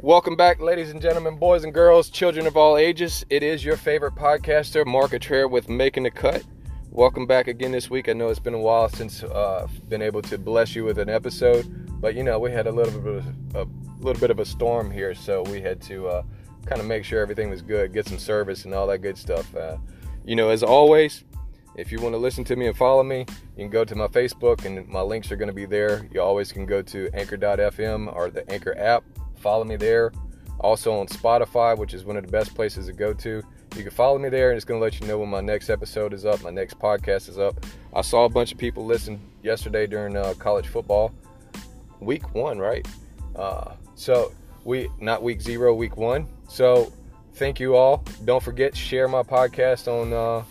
Welcome back, ladies and gentlemen, boys and girls, children of all ages. It is your favorite podcaster, Mark Atrair, with Making the Cut. Welcome back again this week. I know it's been a while since uh, I've been able to bless you with an episode, but you know we had a little bit of a, a little bit of a storm here, so we had to uh, kind of make sure everything was good, get some service, and all that good stuff. Uh, you know, as always, if you want to listen to me and follow me, you can go to my Facebook, and my links are going to be there. You always can go to Anchor.fm or the Anchor app. Follow me there. Also on Spotify, which is one of the best places to go to. You can follow me there, and it's going to let you know when my next episode is up, my next podcast is up. I saw a bunch of people listen yesterday during uh, college football, week one, right? Uh, so we not week zero, week one. So thank you all. Don't forget share my podcast on uh,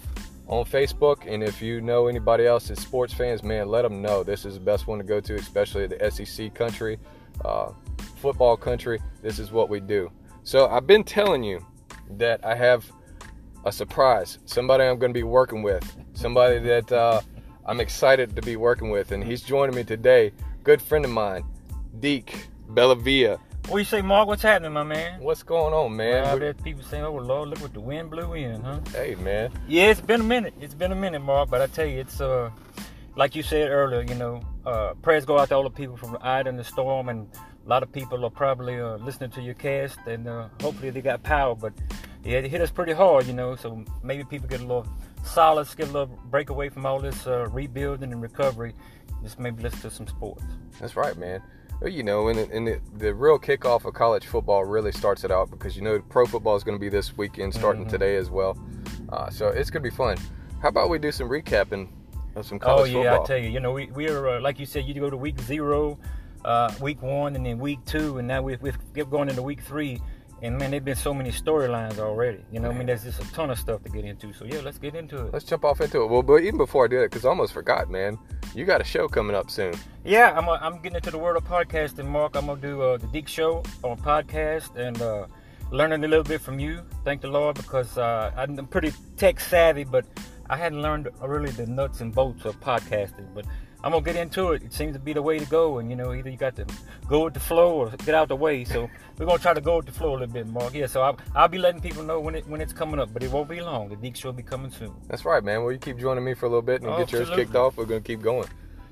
on Facebook, and if you know anybody else that's sports fans, man, let them know this is the best one to go to, especially the SEC country, uh, football country. This is what we do. So I've been telling you that I have a surprise, somebody I'm going to be working with, somebody that uh, I'm excited to be working with, and he's joining me today. Good friend of mine, Deke Bellavia. What you say, Mark? What's happening, my man? What's going on, man? Well, I bet people saying, "Oh Lord, look what the wind blew in, huh?" Hey, man. Yeah, it's been a minute. It's been a minute, Mark. But I tell you, it's uh, like you said earlier. You know, uh, prayers go out to all the people from the eye and the storm, and a lot of people are probably uh, listening to your cast, and uh, hopefully they got power. But yeah, it hit us pretty hard, you know. So maybe people get a little solace, get a little break away from all this uh, rebuilding and recovery. Just maybe listen to some sports. That's right, man. Well, you know, and, and the, the, real kickoff of college football really starts it out because you know pro football is going to be this weekend, starting mm-hmm. today as well. Uh, so it's going to be fun. How about we do some recapping of some college football? Oh yeah, football? I tell you, you know, we we are uh, like you said, you go to week zero, uh, week one, and then week two, and now we we're going into week three. And man, there've been so many storylines already. You know, man. I mean, there's just a ton of stuff to get into. So yeah, let's get into it. Let's jump off into it. Well, but even before I do it, because I almost forgot, man, you got a show coming up soon. Yeah, I'm, a, I'm getting into the world of podcasting, Mark. I'm gonna do uh, the Deke Show on podcast and uh, learning a little bit from you. Thank the Lord because uh, I'm pretty tech savvy, but I hadn't learned really the nuts and bolts of podcasting. But I'm gonna get into it. It seems to be the way to go, and you know, either you got to go with the flow or get out the way. So we're gonna try to go with the flow a little bit, Mark. Yeah. So I'll, I'll be letting people know when it when it's coming up, but it won't be long. The Deke Show will be coming soon. That's right, man. Well, you keep joining me for a little bit and oh, get yours kicked off. We're gonna keep going.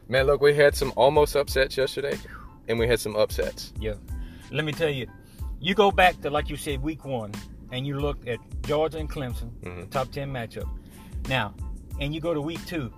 Man, look, we had some almost upsets yesterday, and we had some upsets. Yeah. Let me tell you, you go back to like you said, week one, and you look at Georgia and Clemson, mm-hmm. top ten matchup. Now, and you go to week two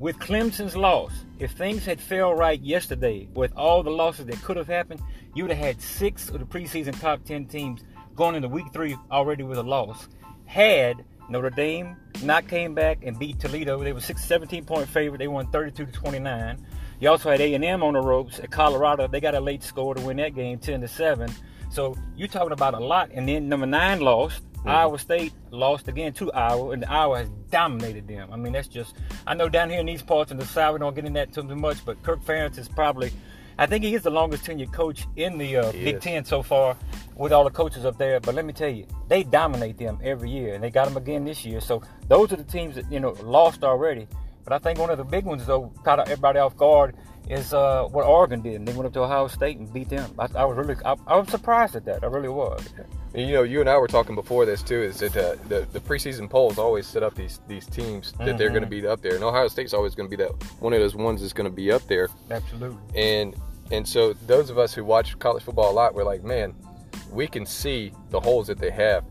with Clemson's loss, if things had fell right yesterday with all the losses that could have happened, you would have had six of the preseason top 10 teams going into week three already with a loss. Had Notre Dame not came back and beat Toledo, they were 6, 17 point favorite. They won 32 to 29. You also had A&M on the ropes at Colorado. They got a late score to win that game, 10 to 7. So you're talking about a lot. And then number nine lost. Mm-hmm. Iowa State lost again to Iowa, and Iowa has dominated them. I mean, that's just. I know down here in these parts in the South, we don't get in that too much, but Kirk Ferentz is probably. I think he is the longest tenured coach in the uh, Big is. Ten so far, with all the coaches up there. But let me tell you, they dominate them every year, and they got them again this year. So those are the teams that you know lost already. But I think one of the big ones, though, caught everybody off guard, is uh, what Oregon did. And They went up to Ohio State and beat them. I, I was really, I, I, was surprised at that. I really was. And, you know, you and I were talking before this too. Is that uh, the the preseason polls always set up these these teams that mm-hmm. they're going to be up there, and Ohio State's always going to be that one of those ones that's going to be up there. Absolutely. And and so those of us who watch college football a lot, we're like, man, we can see the holes that they have.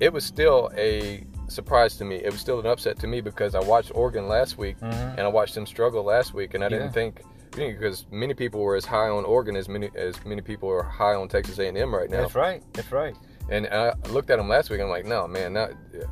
It was still a surprise to me. It was still an upset to me because I watched Oregon last week mm-hmm. and I watched them struggle last week, and I yeah. didn't think because many people were as high on Oregon as many as many people are high on Texas A&M right now. That's right. That's right. And I looked at them last week. I'm like, no, man, not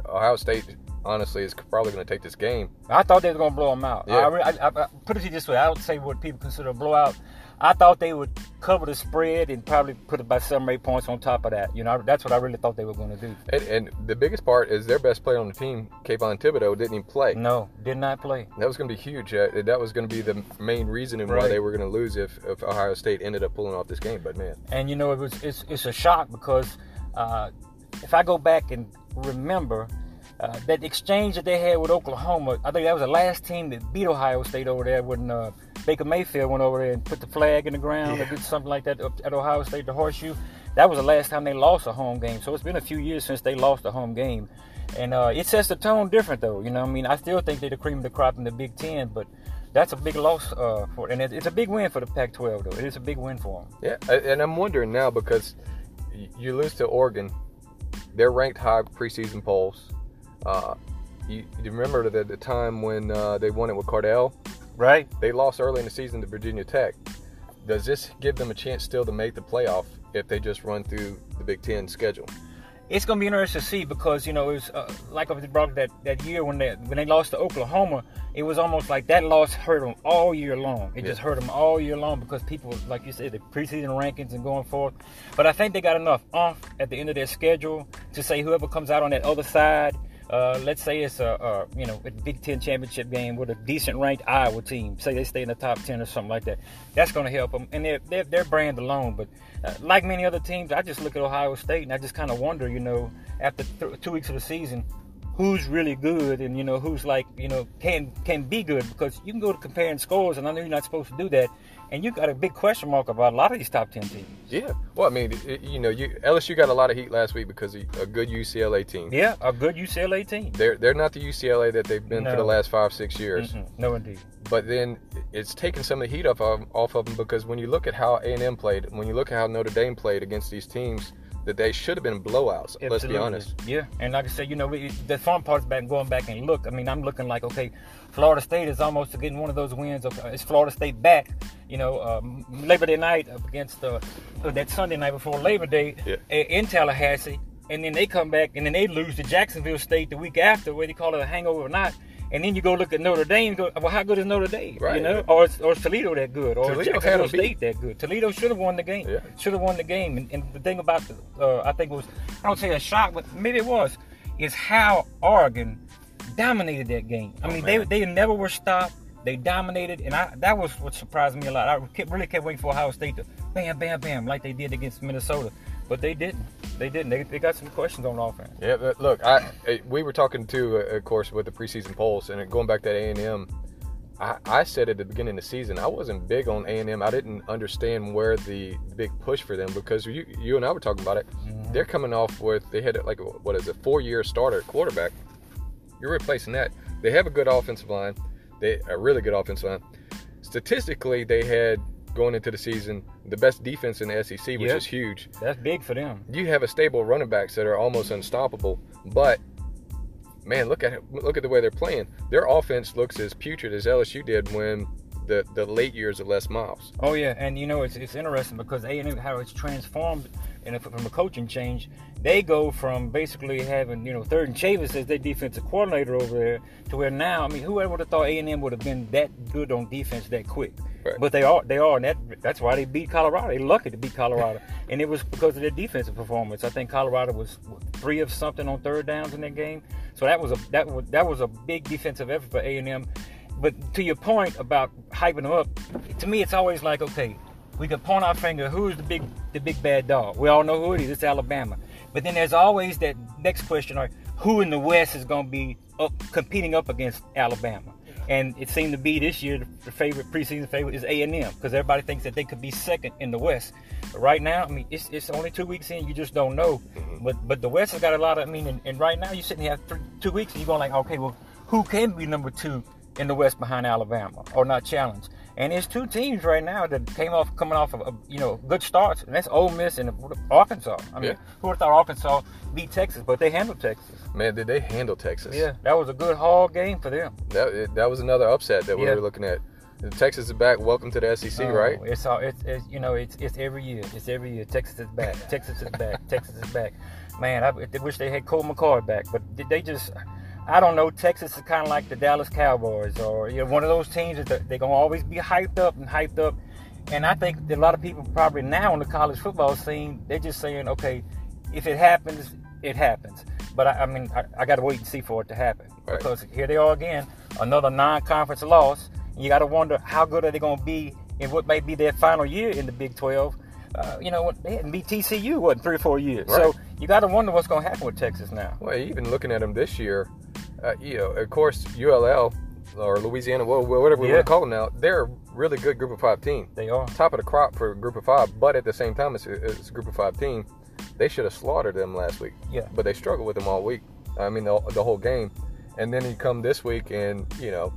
Ohio State. Honestly, is probably going to take this game. I thought they were going to blow them out. Yeah. I, I, I, put it this way: I don't say what people consider a blowout. I thought they would cover the spread and probably put about seven or eight points on top of that. You know, that's what I really thought they were going to do. And, and, the biggest part is their best player on the team, Kayvon Thibodeaux, didn't even play. No, did not play. That was going to be huge. Uh, that was going to be the main reason right. why they were going to lose if, if Ohio State ended up pulling off this game. But man, and you know, it was it's, it's a shock because uh, if I go back and remember. Uh, that exchange that they had with Oklahoma, I think that was the last team that beat Ohio State over there when uh, Baker Mayfield went over there and put the flag in the ground yeah. or did something like that at Ohio State, the horseshoe. that was the last time they lost a home game. So it's been a few years since they lost a home game, and uh, it sets the tone different though. You know, I mean, I still think they're the cream of the crop in the Big Ten, but that's a big loss uh, for, and it's a big win for the Pac-12 though. It is a big win for them. Yeah, and I'm wondering now because you lose to Oregon, they're ranked high preseason polls. Uh, you, you, remember the, the time when uh, they won it with Cardale? Right. They lost early in the season to Virginia Tech. Does this give them a chance still to make the playoff if they just run through the Big Ten schedule? It's going to be interesting to see because you know it was uh, like I was brought that that year when they when they lost to Oklahoma. It was almost like that loss hurt them all year long. It yeah. just hurt them all year long because people, like you said, the preseason rankings and going forth. But I think they got enough off at the end of their schedule to say whoever comes out on that other side uh, let's say it's a, a, you know a Big Ten championship game with a decent ranked Iowa team. Say they stay in the top ten or something like that. That's going to help them, and their their, brand alone. But uh, like many other teams, I just look at Ohio State and I just kind of wonder, you know, after th- two weeks of the season, who's really good and you know who's like you know can can be good because you can go to comparing scores and I know you're not supposed to do that and you got a big question mark about a lot of these top 10 teams. Yeah. Well I mean it, you know you LSU got a lot of heat last week because of a good UCLA team. Yeah a good UCLA team. They're they're not the UCLA that they've been no. for the last five six years. Mm-mm. no indeed. But then it's taken some of the heat off of, off of them because when you look at how A&M played when you look at how Notre Dame played against these teams that they should have been blowouts. Absolutely. Let's be honest. Yeah, and like I said, you know, we, the fun part's back going back and look. I mean, I'm looking like okay, Florida State is almost getting one of those wins. Okay, it's Florida State back. You know, um, Labor Day night against uh, that Sunday night before Labor Day yeah. in Tallahassee, and then they come back and then they lose to Jacksonville State the week after, whether you call it a hangover or not. And then you go look at Notre Dame. Go, well, how good is Notre Dame? Right. You know, or or is Toledo that good? Or Toledo Jacksonville State that good? Toledo should have won the game. Yeah. Should have won the game. And, and the thing about the, uh, I think it was I don't say a shock, but maybe it was, is how Oregon dominated that game. I oh, mean, man. they they never were stopped. They dominated, and I that was what surprised me a lot. I kept, really kept waiting for Ohio State to bam, bam, bam, like they did against Minnesota, but they didn't they didn't. They, they got some questions on offense. Yeah, look, I we were talking too, uh, of course, with the preseason polls, and going back to A and M. I, I said at the beginning of the season I wasn't big on A and M. I didn't understand where the, the, big push for them because you you and I were talking about it. Mm-hmm. They're coming off with they had like what is a four year starter quarterback. You're replacing that. They have a good offensive line. They a really good offensive line. Statistically, they had going into the season, the best defense in the SEC, which yep. is huge. That's big for them. You have a stable running backs that are almost unstoppable, but man, look at look at the way they're playing. Their offense looks as putrid as LSU did when the the late years of Les Miles. Oh yeah, and you know it's it's interesting because A and M how it's transformed and from a coaching change, they go from basically having you know Thurman Chavis as their defensive coordinator over there to where now I mean whoever would have thought A and M would have been that good on defense that quick. Right. But they are, they are, and that, that's why they beat Colorado. They're lucky to beat Colorado, and it was because of their defensive performance. I think Colorado was three of something on third downs in that game, so that was a that was that was a big defensive effort for A and M. But to your point about hyping them up, to me it's always like okay, we can point our finger who's the big the big bad dog. We all know who it is. It's Alabama. But then there's always that next question: or who in the West is going to be up, competing up against Alabama? And it seemed to be this year the favorite preseason favorite is A and M because everybody thinks that they could be second in the West. But right now, I mean, it's, it's only two weeks in, you just don't know. Mm-hmm. But but the West has got a lot of. I mean, and, and right now you're sitting here three, two weeks and you're going like, okay, well, who can be number two in the West behind Alabama or not challenge? And there's two teams right now that came off coming off of a, you know good starts, and that's Ole Miss and Arkansas. I mean, yeah. who would have thought Arkansas beat Texas, but they handled Texas. Man, did they handle Texas? Yeah, that was a good hard game for them. That that was another upset that we were looking at. Texas is back. Welcome to the SEC, oh, right? It's all it's, it's, you know it's it's every year. It's every year. Texas is back. Texas is back. Texas is back. Man, I, I wish they had Colt McCoy back, but did they just I don't know. Texas is kind of like the Dallas Cowboys, or you know, one of those teams that they're gonna always be hyped up and hyped up. And I think a lot of people probably now in the college football scene, they're just saying, okay, if it happens, it happens. But I, I mean, I, I got to wait and see for it to happen right. because here they are again, another non-conference loss. You got to wonder how good are they going to be in what may be their final year in the Big 12. Uh, you know, they hadn't beat TCU what three or four years. Right. So you got to wonder what's going to happen with Texas now. Well, even looking at them this year, uh, you know, of course, ULL or Louisiana, whatever we Yeah. want to call them now, they're a really good group of five team. They are. Top of the crop for a group of five, but at the same time, it's a, it's a group of five team. They should have slaughtered them last week. Yeah. But they struggled with them all week. I mean, the, the whole game. And then you come this week, and you know,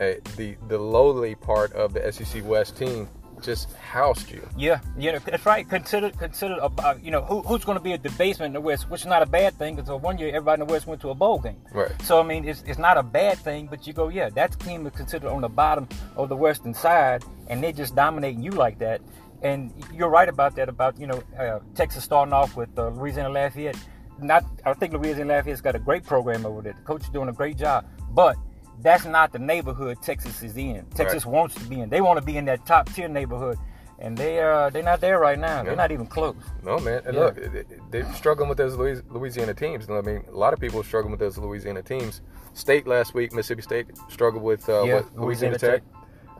eh, the the lowly part of the SEC West team just housed you. Yeah, yeah, that's right. Consider, consider about you know who, who's going to be at the basement in the West, which is not a bad thing because one year everybody in the West went to a bowl game. Right. So I mean, it's, it's not a bad thing, but you go, yeah, that team is considered on the bottom of the Western side, and they're just dominating you like that. And you're right about that. About you know uh, Texas starting off with uh, Louisiana Lafayette. Not, I think Louisiana Lafayette's got a great program over there. The coach is doing a great job, but that's not the neighborhood Texas is in. Texas wants to be in. They want to be in that top tier neighborhood, and they are they're not there right now. They're not even close. No man, and Yeah. look, they're struggling with those Louisiana teams. I mean, a lot of people are struggling with those Louisiana teams. State last week, Mississippi State struggled with, uh, Yeah, Louisiana, Louisiana Tech.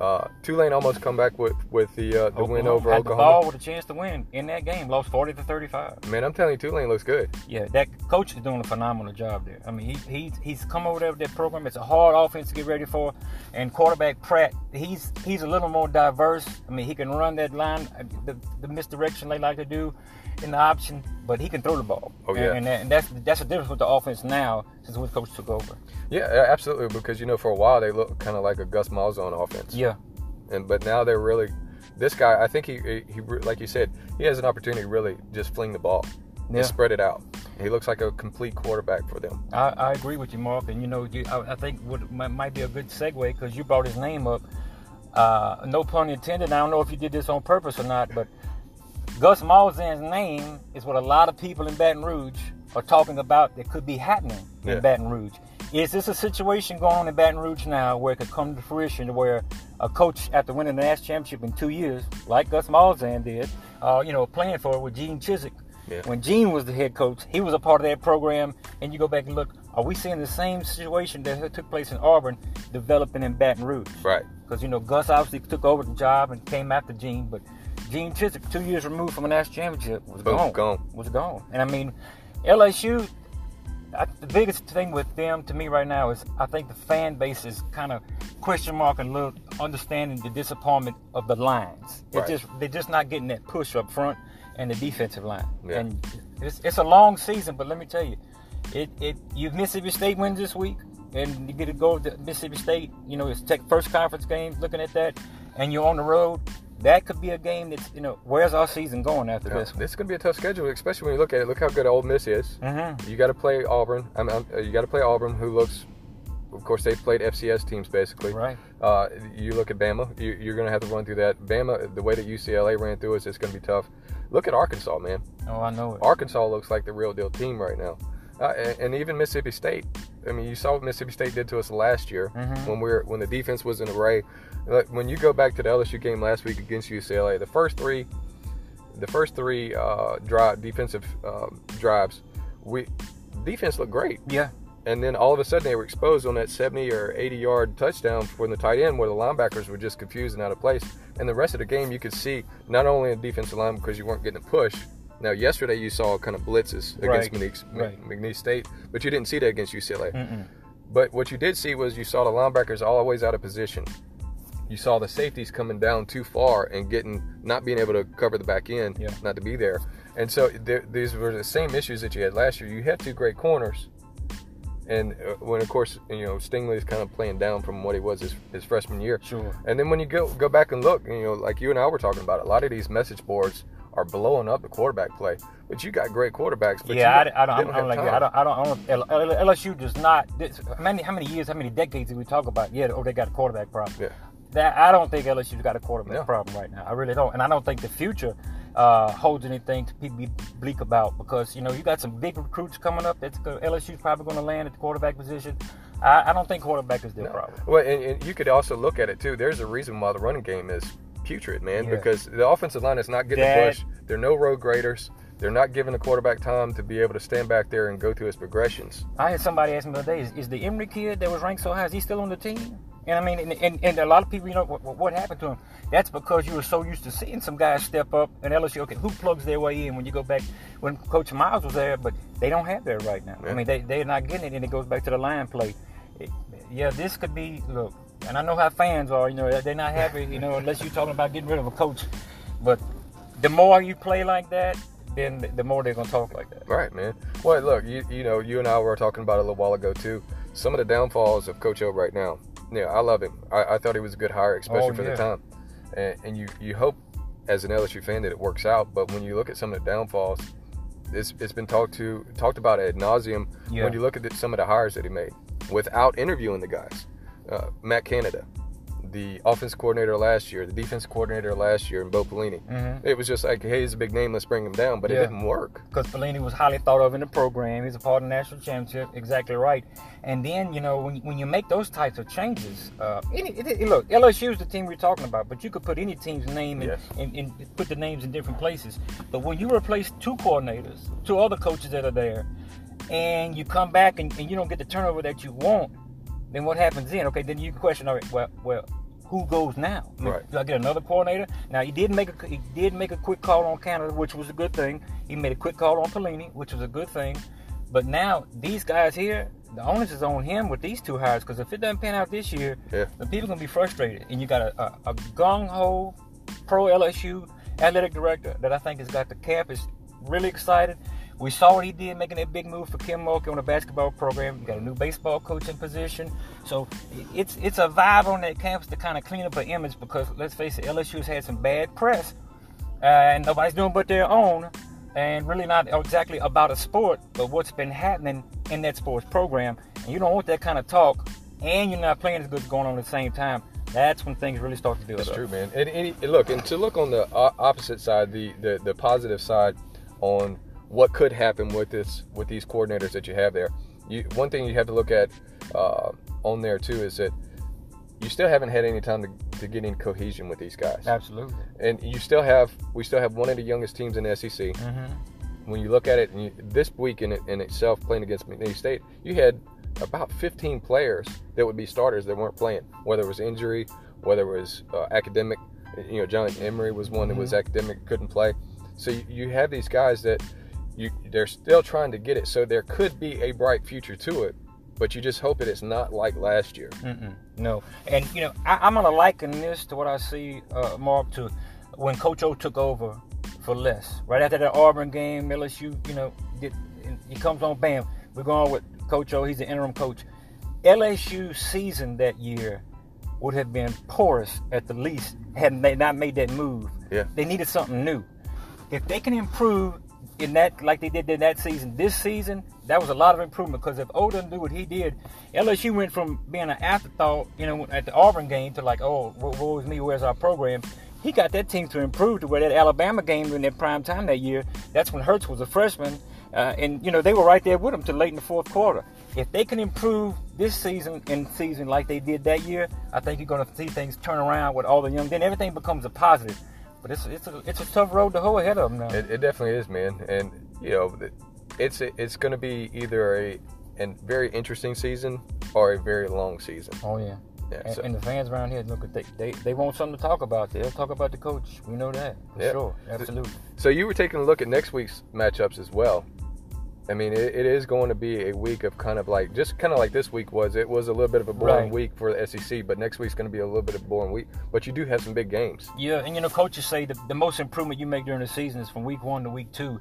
Uh, Tulane almost come back with with the uh, the win Oklahoma over had the ball with a chance to win in that game. Lost forty to thirty-five. Man, I'm telling you, Tulane looks good. Yeah, that coach is doing a phenomenal job there. I mean, he, he he's come over there with that program. It's a hard offense to get ready for, and quarterback Pratt, he's he's a little more diverse. I mean, he can run that line, the, the misdirection they like to do in the option, but he can throw the ball. Oh, yeah. and, that, and that's that's the difference with the offense now since when coach took over. Yeah, absolutely. Because you know, for a while they looked kind of like a Gus Malzahn offense. Yeah, and but now they're really this guy. I think he, he he like you said, he has an opportunity to really just fling the ball, Yeah. just spread it out. He looks like a complete quarterback for them. I, I agree with you, Mark. And you know, you, I, I think what might, might be a good segue because you brought his name up. Uh, no pun intended. I don't know if you did this on purpose or not, but Gus Malzahn's name is what a lot of people in Baton Rouge are talking about that could be happening in Yeah. Baton Rouge. Is this a situation going on in Baton Rouge now where it could come to fruition where a coach, after winning the national championship in two years, like Gus Malzahn did, uh, you know, playing for it with Gene Chizik, Yeah. when Gene was the head coach, he was a part of that program. And you go back and look, are we seeing the same situation that took place in Auburn developing in Baton Rouge? Right. Because you know Gus obviously took over the job and came after Gene, but Gene Chizik, two years removed from a national championship, was Boom, gone. gone. Was gone. And I mean, LSU. I, the biggest thing with them to me right now is I think the fan base is kind of question mark and little understanding the disappointment of the lines. Right. just they're just not getting that push up front and the defensive line. Yeah. And it's, it's a long season, but let me tell you, it it you Mississippi State wins this week, and you get to go to Mississippi State. You know, it's tech first conference game. Looking at that, and you're on the road. That could be a game that's you know where's our season going after Yeah, this? this is gonna be a tough schedule, especially when you look at it. Look how good Ole Miss is. Mm-hmm. You got to play Auburn. I mean, uh, you got to play Auburn, who looks. Of course, they've played FCS teams basically. Right. Uh, you look at Bama. You, you're going to have to run through that. Bama, the way that UCLA ran through us, it's going to be tough. Look at Arkansas, man. Oh, I know it. Arkansas looks like the real deal team right now, uh, and, and even Mississippi State. I mean, you saw what Mississippi State did to us last year Mhm. when we were when the defense was in array. Like, When you go back to the LSU game last week against UCLA, the first three, the first three uh, drive defensive um, drives, we defense looked great, Yeah. and then all of a sudden they were exposed on that 70 or 80 yard touchdown from the tight end where the linebackers were just confused and out of place. And the rest of the game, you could see not only a defensive line because you weren't getting a push. Now, yesterday you saw kind of blitzes against Right, McNeese, right. McNeese State, but you didn't see that against UCLA. Mm-mm. But what you did see was you saw the linebackers always out of position. You saw the safeties coming down too far and getting not being able to cover the back end, Yeah. not to be there. And so there, these were the same issues that you had last year. You had two great corners, and uh, when of course you know Stingley is kind of playing down from what he was his, his freshman year. Sure. And then when you go go back and look, you know, like you and I were talking about, a lot of these message boards are blowing up the quarterback play. But you got great quarterbacks. But yeah, you I, I don't, they I don't, like that. I don't, I don't, I don't, L- LSU does not. This, how many, how many years, how many decades did we talk about? Yeah, oh, they got a quarterback problem. Yeah. That I don't think LSU's got a quarterback No. problem right now. I really don't, and I don't think the future uh, holds anything to be bleak about because you know you got some big recruits coming up. That's LSU's probably going to land at the quarterback position. I, I don't think quarterback is their No. problem. Well, and, and you could also look at it too. There's a reason why the running game is putrid, man, Yeah. because the offensive line is not getting That- the push. There are no road graders. They're not giving the quarterback time to be able to stand back there and go through his progressions. I had somebody ask me the other day, is, is the Emery kid that was ranked so high, is he still on the team? And I mean, and, and, and a lot of people, you know, what, what happened to him? That's because you were so used to seeing some guys step up and LSU, okay, who plugs their way in when you go back, when Coach Miles was there, but they don't have that right now. I mean, they, they're not getting it, and it goes back to the line play. yeah, this could be look, and I know how fans are. You know, they're not happy. You know, unless you're talking about getting rid of a coach. But the more you play like that, then the more they're gonna talk like that. Right, man. Well, look, you you know, you and I were talking about it a little while ago too. Some of the downfalls of Coach O right now. Yeah, I love him. I, I thought he was a good hire, especially oh, for yeah. the time. And, and you you hope as an LSU fan that it works out. But when you look at some of the downfalls, it's, it's been talked to talked about ad nauseum. Yeah. When you look at the, some of the hires that he made without interviewing the guys, uh, Matt Canada, the offense coordinator last year, the defense coordinator last year, and Bo Pelini. Mm-hmm. It was just like, hey, he's a big name, let's bring him down, but yeah. it didn't work. Because Pelini was highly thought of in the program. He's a part of the national championship, exactly right. And then, you know, when, when you make those types of changes, uh, any, it, it, look, LSU is the team we're talking about, but you could put any team's name and, yes. and, and put the names in different places. But when you replace two coordinators, two other coaches that are there, and you come back and, and you don't get the turnover that you want, then what happens then? Okay, then you question, all right, well, well, who goes now? Right. Do I get another coordinator? Now he did make a he did make a quick call on Canada, which was a good thing. He made a quick call on Pelini, which was a good thing. But now these guys here, the onus is on him with these two hires because if it doesn't pan out this year, yeah. then people gonna be frustrated. And you got a, a, a gung ho pro LSU athletic director that I think has got the campus really excited. We saw what he did making that big move for Kim Mulkey on the basketball program. We got a new baseball coaching position. So it's it's a vibe on that campus to kind of clean up an image because let's face it, LSU's had some bad press uh, and nobody's doing but their own and really not exactly about a sport, but what's been happening in that sports program. And you don't want that kind of talk and you're not playing as good as going on at the same time. That's when things really start to build up. That's up. true, man. And, and, look, and to look on the opposite side, the, the, the positive side on what could happen with this with these coordinators that you have there. You, one thing you have to look at uh, on there too is that you still haven't had any time to, to get in cohesion with these guys. Absolutely. And you still have we still have one of the youngest teams in the SEC. Mm-hmm. When you look at it, you, this week in, in itself playing against McNeese State, you had about 15 players that would be starters that weren't playing, whether it was injury, whether it was uh, academic. You know, John Emery was one mm-hmm. that was mm-hmm. academic, couldn't play. So you, you have these guys that you, they're still trying to get it. So there could be a bright future to it, but you just hope that it's not like last year. Mm-mm, no, and you know I, am gonna liken this to what I see, uh, Mark, to when Coach O took over for Les. Right after that Auburn game, LSU, you know, did, he comes on, bam, we're going with Coach O. He's the interim coach. LSU season that year would have been porous at the least had they not made that move. Yeah. They needed something new. If they can improve in that like they did in that season. This season, that was a lot of improvement because if Odom do what he did, LSU went from being an afterthought, you know, at the Auburn game to like, oh, woe is me, where's our program? He got that team to improve to where that Alabama game in their prime time that year. That's when Hurts was a freshman, uh, and you know they were right there with him to late in the fourth quarter. If they can improve this season and season like they did that year, I think you're going to see things turn around with all the young. Then everything becomes a positive. But it's it's a it's a tough road to hoe ahead of them now. It, it definitely is, man. And you know, it's it's going to be either a a very interesting season or a very long season. Oh yeah. Yeah, and, so. and, the fans around here, look, they, they they want something to talk about. They'll talk about the coach. We know that for yep. sure, absolutely. So you were taking a look at next week's matchups as well. I mean, it, it is going to be a week of kind of like just kind of like this week was. It was a little bit of a boring right. week for the SEC, but next week's going to be a little bit of a boring week. But you do have some big games. Yeah, and you know, coaches say the, the most improvement you make during the season is from week one to week two.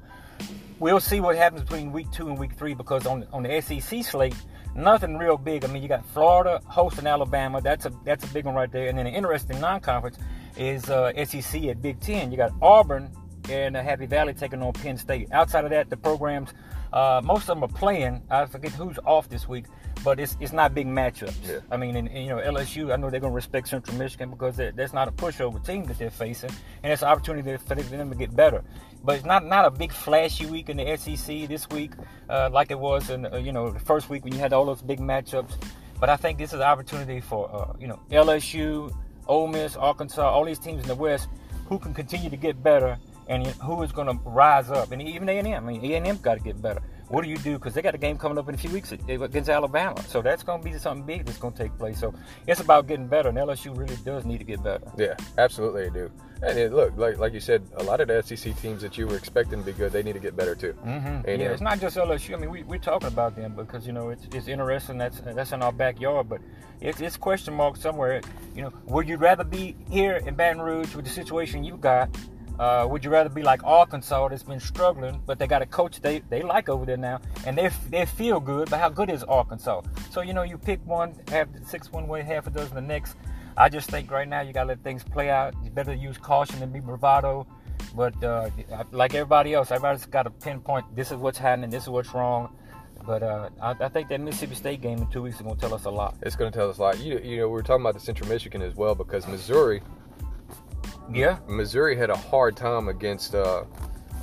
We'll see what happens between week two and week three because on on the SEC slate, nothing real big. I mean, you got Florida hosting Alabama. That's a that's a big one right there. And then an interesting non-conference is uh, SEC at Big Ten. You got Auburn and Happy Valley taking on Penn State. Outside of that, the programs uh, most of them are playing. I forget who's off this week, but it's it's not big matchups. Yeah. I mean, and, and, you know LSU. I know they're going to respect Central Michigan because that's not a pushover team that they're facing, and it's an opportunity for them to get better. But it's not not a big flashy week in the SEC this week, uh, like it was in uh, you know the first week when you had all those big matchups. But I think this is an opportunity for uh, you know LSU, Ole Miss, Arkansas, all these teams in the West who can continue to get better and who is going to rise up. And even A&M, I mean, A&M's got to get better. What do you do? Because they got a game coming up in a few weeks against Alabama. So that's going to be something big that's going to take place. So it's about getting better, and LSU really does need to get better. Yeah, absolutely they do. And it, look, like like you said, a lot of the SEC teams that you were expecting to be good, they need to get better too. Mm-hmm. Yeah, it's not just LSU. I mean, we, we're talking about them because you know it's, it's interesting. That's that's in our backyard, but it's, it's question mark somewhere. You know, would you rather be here in Baton Rouge with the situation you got? Uh, would you rather be like Arkansas that's been struggling, but they got a coach they, they like over there now, and they they feel good. But how good is Arkansas? So you know, you pick one, have six one way, half a dozen the next. I just think right now you got to let things play out. You better use caution and be bravado. But uh, like everybody else, everybody's got to pinpoint this is what's happening, this is what's wrong. But uh, I, I, think that Mississippi State game in two weeks is going to tell us a lot. It's going to tell us a lot. You, you know, we were talking about the Central Michigan as well because Missouri. Yeah. Missouri had a hard time against uh,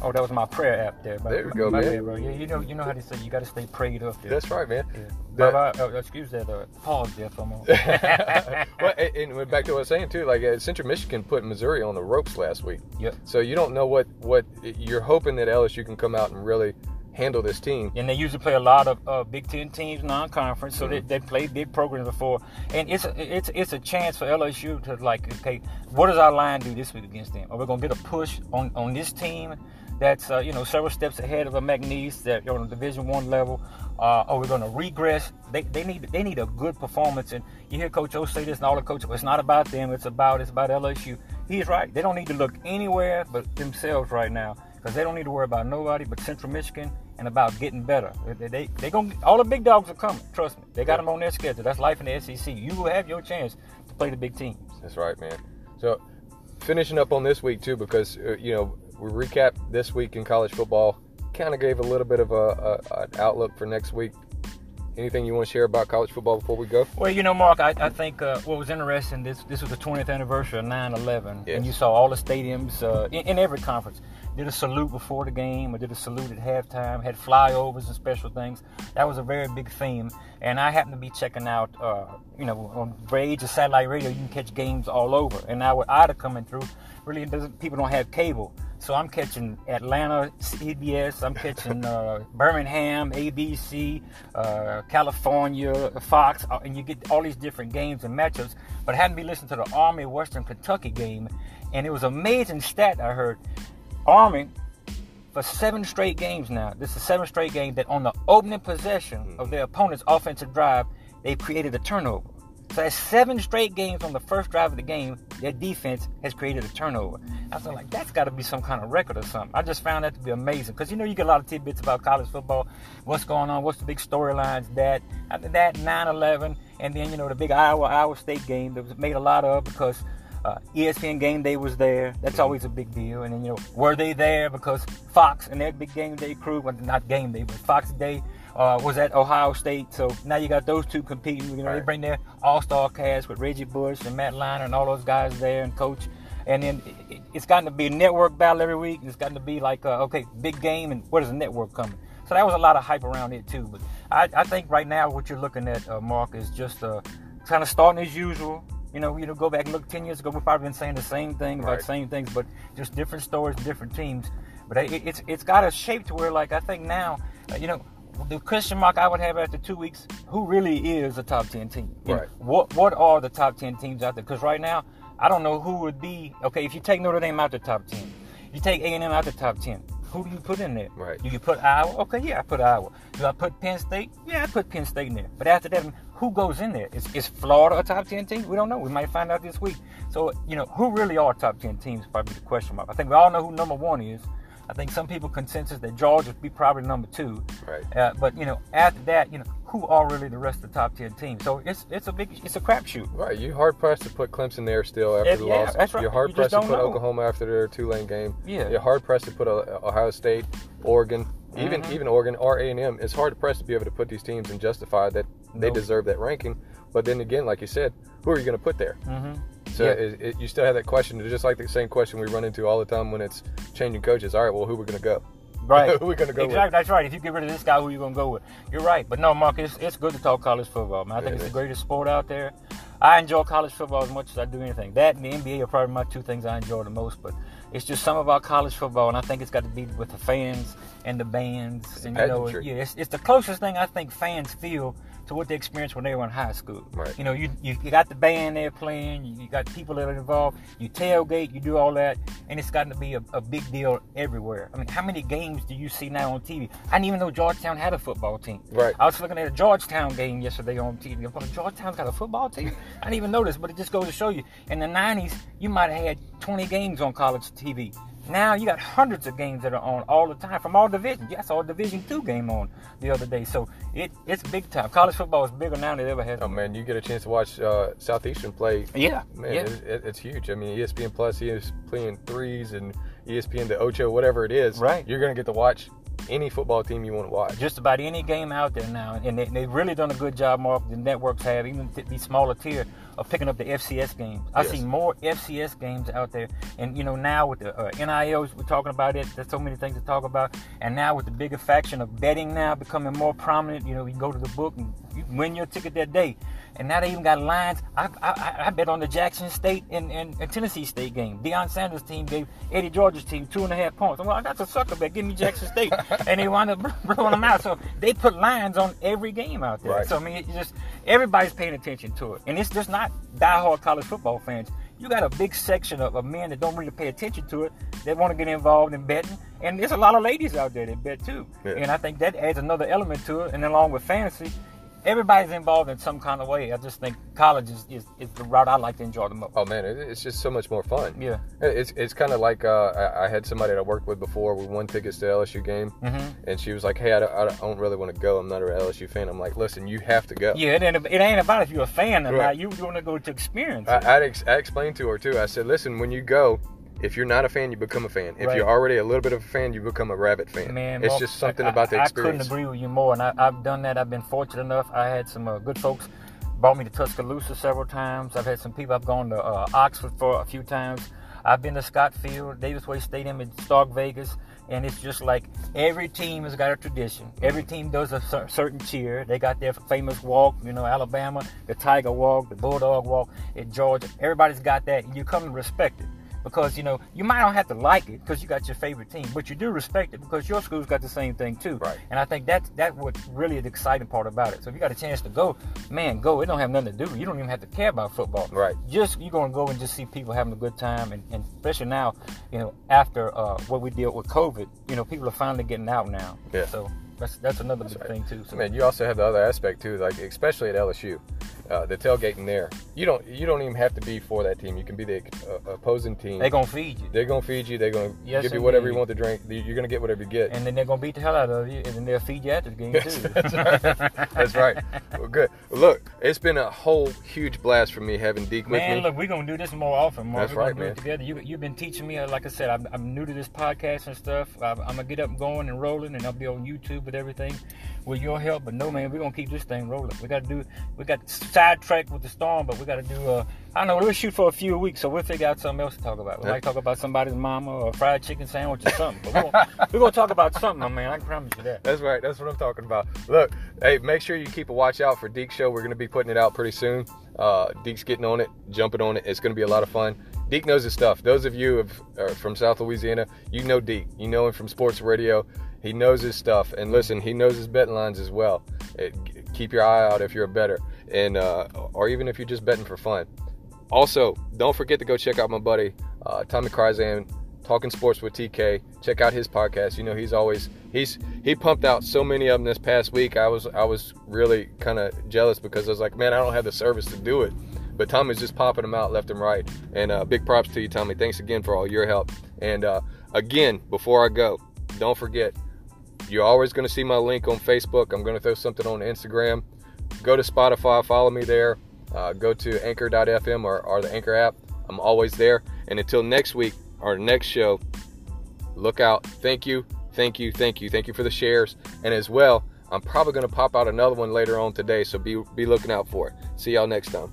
Oh, that was my prayer app there. there we go, man. Bad, bro. Yeah, you know, you know how they say you got to stay prayed up there. That's right, man. Yeah. That, uh, excuse that uh, pause there for a moment. well, and, and back to what I was saying too, like uh, Central Michigan put Missouri on the ropes last week. Yep. So you don't know what what you're hoping that LSU can come out and really handle this team. And they usually play a lot of uh, Big Ten teams, non-conference, so mm-hmm. they, they played big programs before, and it's a, it's it's a chance for LSU to like, okay, what does our line do this week against them? Are we gonna get a push on on this team? that's uh, you know several steps ahead of a McNeese that on a Division One level. Uh, are we going to regress? They, they need they need a good performance. And you hear Coach O say this, and all the coaches. It's not about them. It's about it's about LSU. He's right. They don't need to look anywhere but themselves right now because they don't need to worry about nobody but Central Michigan and about getting better. They they, they going all the big dogs are coming. Trust me. They got them on their schedule. That's life in the SEC. You will have your chance to play the big teams. That's right, man. So finishing up on this week too, because uh, you know we recap this week in college football. Kind of gave a little bit of a, a, an outlook for next week. Anything you want to share about college football before we go? Well, you know, Mark, I, I think uh, what was interesting this this was the 20th anniversary of 9/11, yes. and you saw all the stadiums uh, in, in, every conference did a salute before the game or did a salute at halftime, had flyovers and special things. That was a very big theme, and I happened to be checking out, uh, you know, on Rage or satellite radio, you can catch games all over, and now with Ida coming through, really people don't have cable. So I'm catching Atlanta CBS, I'm catching uh, Birmingham ABC, uh, California Fox, uh, and you get all these different games and matchups. But I hadn't been listening to the Army Western Kentucky game, and it was amazing stat I heard. Army for seven straight games now. This is seven straight games that on the opening possession mm-hmm. of their opponent's offensive drive, they've created a turnover. So that's seven straight games on the first drive of the game, their defense has created a turnover. I was like, that's got to be some kind of record or something. I just found that to be amazing because you know you get a lot of tidbits about college football, what's going on, what's the big storylines. That after that 9/11, and then you know the big Iowa Iowa State game that was made a lot of because uh, ESPN Game Day was there. That's always a big deal. And then you know were they there because Fox and their big Game Day crew, well, not Game Day, but Fox Day uh, was at Ohio State. So now you got those two competing. You know, right. they bring their all-star cast with Reggie Bush and Matt Leinart and all those guys there and coach. And then it's gotten to be a network battle every week. It's gotten to be like, uh, okay, big game, and where does the network coming? So that was a lot of hype around it too. But I, I think right now what you're looking at, uh, Mark, is just uh, kind of starting as usual. You know, you know, go back and look ten years ago. We've probably been saying the same thing about right. the same things, but just different stories, different teams. But it, it's it's got a shape to where, like, I think now, uh, you know, the question mark I would have after two weeks: Who really is a top ten team? You right. Know, what What are the top ten teams out there? Because right now, I don't know who would be. Okay, if you take Notre Dame out the top ten, you take A and M out the top ten. Who do you put in there? Right. Do you put Iowa? Okay, yeah, I put Iowa. Do I put Penn State? Yeah, I put Penn State in there. But after that, who goes in there? Is, is Florida a top 10 team? We don't know. We might find out this week. So, you know, who really are top 10 teams? Probably the question mark. I think we all know who number one is. I think some people consensus that Georgia would be probably number two. Right. Uh, but you know, after that, you know, who are really the rest of the top ten teams? So it's it's a big it's a crapshoot. Right. You hard pressed to put Clemson there still after the yeah, loss. That's right. You're hard you pressed to put know. Oklahoma after their Tulane game. Yeah. You're hard pressed to put uh, Ohio State, Oregon, even mm-hmm. even Oregon or A and M. It's hard pressed to be able to put these teams and justify that they nope. deserve that ranking. But then again, like you said, who are you going to put there? Mm-hmm. So yeah. it, it, you still have that question. It's just like the same question we run into all the time when it's changing coaches. All right, well, who are we going to go? Right. who are we going to go exactly, with? That's right. If you get rid of this guy, who are you going to go with? You're right. But no, Mark, it's, it's good to talk college football, man. I think it's the greatest sport out there. I enjoy college football as much as I do anything. That and the NBA are probably my two things I enjoy the most. But It's just some of our college football, and I think it's got to be with the fans and the bands. And you know, yeah, it's, it's the closest thing I think fans feel to what they experienced when they were in high school. Right. You know, you, you you got the band there playing, you, you got people that are involved, you tailgate, you do all that, and it's gotten to be a, a big deal everywhere. I mean, how many games do you see now on TV? I didn't even know Georgetown had a football team. Right. I was looking at a Georgetown game yesterday on TV. I'm like, Georgetown's got a football team? I didn't even know this, but it just goes to show you. In the 90s, you might have had 20 games on college TV. Now you got hundreds of games that are on all the time from all divisions. Yes, all Division two game on the other day. So it it's big time. College football is bigger now than it ever has. Oh man, you get a chance to watch uh, Southeastern play. Yeah, Man, yeah. it, it, it's huge. I mean, ESPN Plus, ESPN threes, and ESPN the Ocho, whatever it is. Right. You're gonna get to watch any football team you want to watch. just about any game out there now, and they, they've really done a good job. Mark, the networks have, even th- these smaller tier, of picking up the FCS games. I Yes. see more FCS games out there, and you know now with the uh, NILs, we're talking about it. There's so many things to talk about, and now with the bigger faction of betting now becoming more prominent, you know, you go to the book and you win your ticket that day. And now they even got lines. I, I, I- I bet on the Jackson State and, and, and Tennessee State game. Deion Sanders' team gave Eddie George's team two and a half points. I'm like, that's a sucker bet. Give me Jackson State. and they wound up blowing them out. So they put lines on every game out there. Right. So I mean, it's just everybody's paying attention to it, and it's just not diehard college football fans. You got a big section of, of men that don't really pay attention to it. They want to get involved in betting, and there's a lot of ladies out there that bet too. Yeah. And I think that adds another element to it. And along with fantasy, everybody's involved in some kind of way. I just think college is, is, is the route I like to enjoy the most. Oh man, it, it's just so much more fun. Yeah. It's it's kind of like uh, I, I had somebody that I worked with before. We won tickets to LSU game, Mhm. and she was like, "Hey, I don't, I don't really want to go. I'm not an LSU fan." I'm like, "Listen, you have to go." Yeah, it ain't, it ain't about if you're a fan or Right. not. You want to go to experience. I. I'd ex- I explained to her too. I said, "Listen, when you go, if you're not a fan, you become a fan. If Right. you're already a little bit of a fan, you become a rabbit fan. Man, it's just something I- about the experience." I couldn't agree with you more, and I, I've done that. I've been fortunate enough. I had some uh, good folks brought me to Tuscaloosa several times. I've had some people. I've gone to uh, Oxford for a few times. I've been to Scott Field, Davis Wade Stadium in Stark Vegas, and it's just like every team has got a tradition. Every team does a cer- certain cheer. They got their famous walk. You know, Alabama, the Tiger Walk, the Bulldog Walk at Georgia. Everybody's got that, and you come to respect it because you know you might not have to like it because you got your favorite team, but you do respect it because your school's got the same thing too. Right. And I think that's that's what really the exciting part about it. So if you got a chance to go, man, go. It don't have nothing to do. You don't even have to care about football. Right. Just you're gonna go and just see people having a good time, and, and especially now, you know, after uh, what we dealt with COVID, you know, people are finally getting out now. Yeah. So that's that's another big right. thing too. So Man, you also have the other aspect too, like especially at LSU, uh, the tailgating there. You don't you don't even have to be for that team. You can be the uh, opposing team. They're gonna feed you. They're gonna feed you. They're gonna Yes, give you whatever you want to drink. You're gonna get whatever you get. and then they're gonna beat the hell out of you, and then they'll feed you after the game Yes, too. that's right. That's right. Well, good. Look, it's been a whole huge blast for me having Deke with me. Man, look, we're gonna do this more often. Mark. That's we're gonna right, do it man. Together, you you've been teaching me. uh, Like I said, I'm, I'm new to this podcast and stuff. I'm, I'm gonna get up and going and rolling, and I'll be on YouTube with everything with your help. But no, man, we're gonna keep this thing rolling. We gotta do. We got sidetracked with the storm, but we gotta do. Uh, I don't know. We'll shoot for a few weeks, so we'll figure out something else to talk about. We might talk about somebody's mama or a fried chicken sandwich or something. But we're gonna, we're gonna talk about something, my man. I can promise you that. That's right. That's what I'm talking about. Look, hey, make sure you keep a watch out for Deke's show. We're going to be putting it out pretty soon. Uh, Deke's getting on it, jumping on it. It's going to be a lot of fun. Deke knows his stuff. Those of you of, from South Louisiana, you know Deke. You know him from sports radio. He knows his stuff. And listen, he knows his betting lines as well. It, keep your eye out if you're a better, and uh, or even if you're just betting for fun. Also, don't forget to go check out my buddy uh, Tommy Kryzan, Talking Sports with TK. Check out his podcast. You know he's always he's he pumped out so many of them this past week. I was I was really kind of jealous because I was like, man, I don't have the service to do it. But Tommy's just popping them out left and right. And uh, big props to you, Tommy. Thanks again for all your help. And uh, again, before I go, don't forget you're always going to see my link on Facebook. I'm going to throw something on Instagram. Go to Spotify, follow me there. Uh, go to anchor.fm or, or the Anchor app. I'm always there. And until next week, our next show, look out. Thank you, thank you, thank you. Thank you for the shares. And as well, I'm probably going to pop out another one later on today, so be, be looking out for it. See y'all next time.